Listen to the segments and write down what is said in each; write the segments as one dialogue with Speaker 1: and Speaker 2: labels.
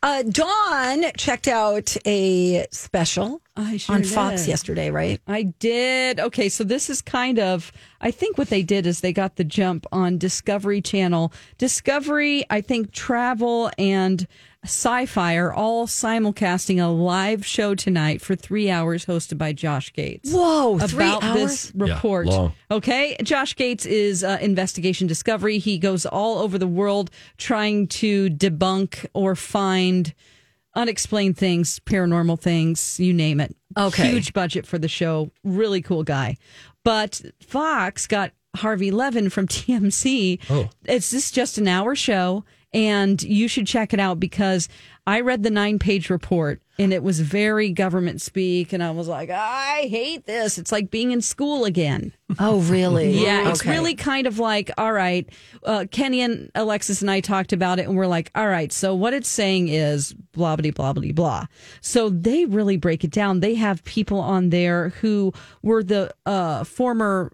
Speaker 1: Uh, Dawn checked out a special
Speaker 2: sure
Speaker 1: on Fox
Speaker 2: did.
Speaker 1: yesterday, right?
Speaker 2: I did. Okay, so this is kind of, I think what they did is they got the jump on Discovery Channel. Discovery, I think travel and sci fi are all simulcasting a live show tonight for three hours hosted by Josh Gates.
Speaker 1: Whoa, three
Speaker 2: about
Speaker 1: hours?
Speaker 2: this report.
Speaker 3: long.
Speaker 2: Okay, Josh Gates is uh, Investigation Discovery. He goes all over the world trying to debunk or find unexplained things, paranormal things, you name it.
Speaker 1: Okay.
Speaker 2: Huge budget for the show. Really cool guy. But Fox got Harvey Levin from TMZ.
Speaker 3: Oh.
Speaker 2: It's this just an hour show, and you should check it out because I read the nine page report and it was very government speak. And I was like, I hate this. It's like being in school again.
Speaker 1: Oh, really?
Speaker 2: Yeah, it's
Speaker 1: Okay.
Speaker 2: really kind of like, all right, uh, Kenny and Alexis and I talked about it, and we're like, all right, so what it's saying is blah, blah, blah, blah, blah. So they really break it down. They have people on there who were the uh, former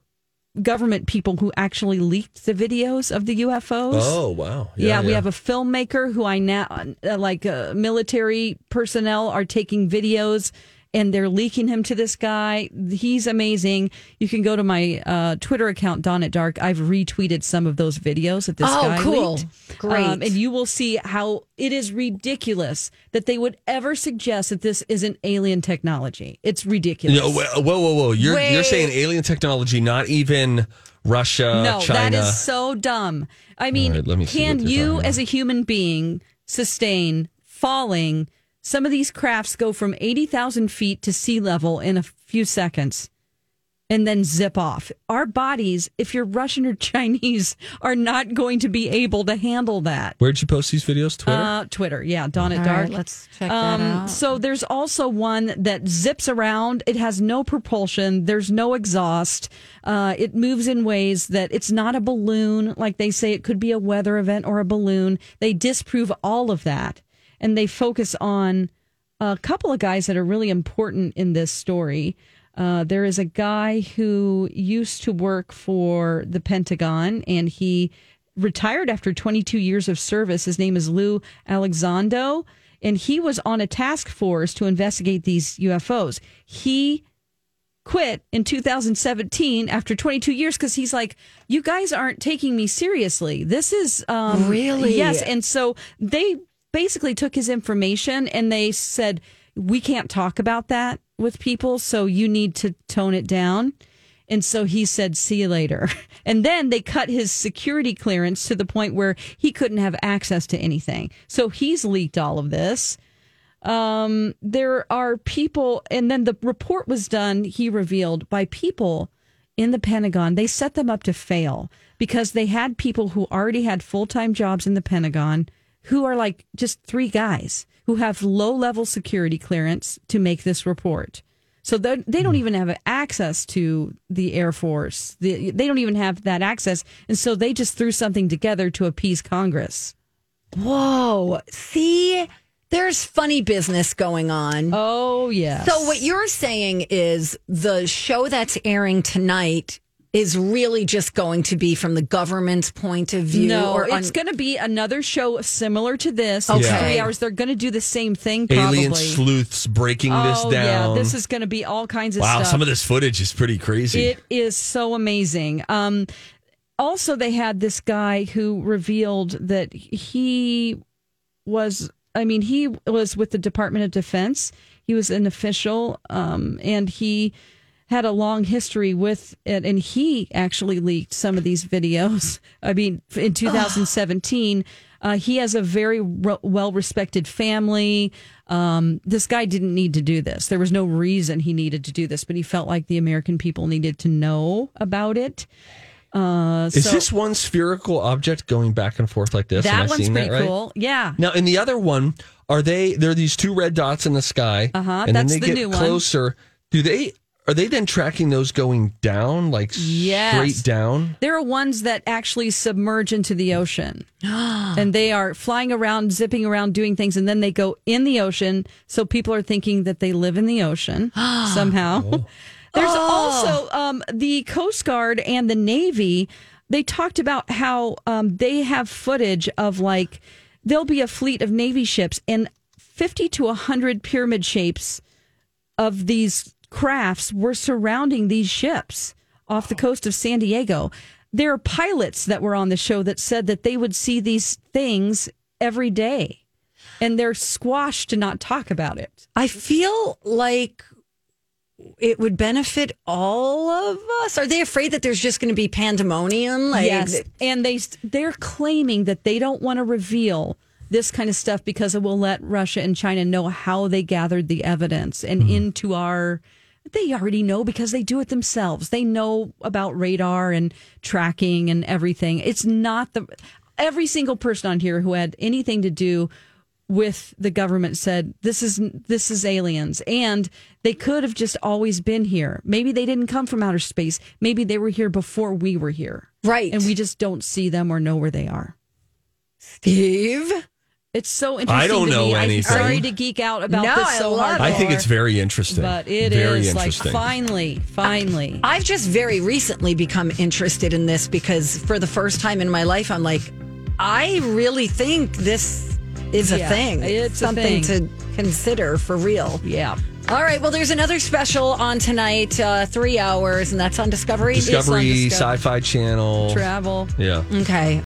Speaker 2: government people who actually leaked the videos of the UFOs.
Speaker 3: Oh wow!
Speaker 2: Yeah, we have a filmmaker who I now uh, like uh, military personnel are taking videos and they're leaking him to this guy. He's amazing. You can go to my uh, Twitter account, Dawn at Dark. I've retweeted some of those videos that this
Speaker 1: Oh,
Speaker 2: guy
Speaker 1: cool.
Speaker 2: leaked. Um,
Speaker 1: Great.
Speaker 2: and you will see how it is ridiculous that they would ever suggest that this isn't alien technology. It's ridiculous.
Speaker 3: No, whoa, whoa, whoa, whoa! You're
Speaker 2: Wait.
Speaker 3: you're saying alien technology, not even Russia,
Speaker 2: no,
Speaker 3: China.
Speaker 2: that is so dumb. I mean,
Speaker 3: right, me
Speaker 2: can you, as a human being, sustain falling? Some of these crafts go from 80,000 feet to sea level in a few seconds and then zip off. Our bodies, if you're Russian or Chinese, are not going to be able to handle that.
Speaker 3: Where'd you post these videos? Twitter.
Speaker 2: Uh, Twitter, yeah, Dawn at
Speaker 1: All
Speaker 2: Dark.
Speaker 1: right, let's check that
Speaker 2: Um,
Speaker 1: out.
Speaker 2: So there's also one that zips around. It has no propulsion. There's no exhaust. Uh, it moves in ways that it's not a balloon, like they say it could be a weather event or a balloon. They disprove all of that, and they focus on a couple of guys that are really important in this story. Uh, there is a guy who used to work for the Pentagon, and he retired after 22 years of service. His name is Lou Alexandro, and he was on a task force to investigate these UFOs. He quit in 2017 after 22 years because he's like, you guys aren't taking me seriously. This is um,
Speaker 1: Really?
Speaker 2: yes, and so they basically took his information and they said we can't talk about that with people, so you need to tone it down. And so he said, see you later. And then they cut his security clearance to the point where he couldn't have access to anything. So he's leaked all of this. Um, there are people, and then the report was done, he revealed, by people in the Pentagon. They set them up to fail because they had people who already had full time jobs in the Pentagon who are like just three guys who have low level security clearance to make this report. So they they don't hmm. even have access to the Air Force. The, they don't even have that access. And so they just threw something together to appease Congress.
Speaker 1: Whoa. See, there's funny business going on.
Speaker 2: Oh, yes.
Speaker 1: So what you're saying is the show that's airing tonight is really just going to be from the government's point of view
Speaker 2: No,
Speaker 1: or
Speaker 2: it's going to be another show similar to this.
Speaker 1: Okay.
Speaker 2: It's
Speaker 3: Yeah.
Speaker 2: three hours. They're going to do the same thing. Probably.
Speaker 3: Alien sleuths breaking this
Speaker 2: oh
Speaker 3: down.
Speaker 2: yeah, this is going to be all kinds of
Speaker 3: wow,
Speaker 2: stuff.
Speaker 3: some of this footage is pretty crazy.
Speaker 2: It is so amazing. Um, also, they had this guy who revealed that he was I mean, he was with the Department of Defense. He was an official, um, and he had a long history with it. And he actually leaked some of these videos. I mean, in 2017, uh, he has a very re- well respected family. Um, this guy didn't need to do this. There was no reason he needed to do this, but he felt like the American people needed to know about it. Uh,
Speaker 3: Is
Speaker 2: so
Speaker 3: this one spherical object going back and forth like this? Am I
Speaker 2: that one's pretty
Speaker 3: that right?
Speaker 2: cool. Yeah.
Speaker 3: Now, in the other one, are they? There are these two red dots in the sky,
Speaker 2: Uh-huh,
Speaker 3: and
Speaker 2: that's
Speaker 3: then they
Speaker 2: the
Speaker 3: get
Speaker 2: new one.
Speaker 3: closer. Do they? Are they then tracking those going down, like
Speaker 2: Yes.
Speaker 3: straight down?
Speaker 2: There are ones that actually submerge into the ocean. and they are flying around, zipping around, doing things, and then they go in the ocean. So people are thinking that they live in the ocean somehow. There's also um, the Coast Guard and the Navy. They talked about how um, they have footage of like, there'll be a fleet of Navy ships and 50 to 100 pyramid shapes of these crafts were surrounding these ships off the coast of San Diego. There are pilots that were on the show that said that they would see these things every day and they're squashed to not talk about it.
Speaker 1: I feel like it would benefit all of us. Are they afraid that there's just going to be pandemonium? Like,
Speaker 2: yes, and they they're claiming that they don't want to reveal this kind of stuff because it will let Russia and China know how they gathered the evidence and hmm. into our they already know because they do it themselves. They know about radar and tracking and everything. It's not the every single person on here who had anything to do with the government said this is this is aliens and they could have just always been here. Maybe they didn't come from outer space. Maybe they were here before we were here.
Speaker 1: Right.
Speaker 2: And we just don't see them or know where they are.
Speaker 1: Steve.
Speaker 2: It's so interesting.
Speaker 3: I don't
Speaker 2: to
Speaker 3: know
Speaker 2: me.
Speaker 3: anything.
Speaker 2: I'm sorry to geek out about
Speaker 1: No,
Speaker 2: this
Speaker 1: I
Speaker 2: so
Speaker 1: love
Speaker 2: hard.
Speaker 3: I think it's very interesting.
Speaker 2: but it
Speaker 3: very
Speaker 2: is like
Speaker 3: interesting.
Speaker 2: finally, finally.
Speaker 1: I've just very recently become interested in this because for the first time in my life, I'm like, I really think this is a
Speaker 2: Yeah,
Speaker 1: thing.
Speaker 2: it's a
Speaker 1: something
Speaker 2: thing.
Speaker 1: to consider for real.
Speaker 2: yeah.
Speaker 1: All right. Well, there's another special on tonight, uh, three hours, and that's on Discovery.
Speaker 3: Discovery,
Speaker 2: Discovery.
Speaker 3: Sci-Fi Channel.
Speaker 2: Travel.
Speaker 3: yeah.
Speaker 1: Okay.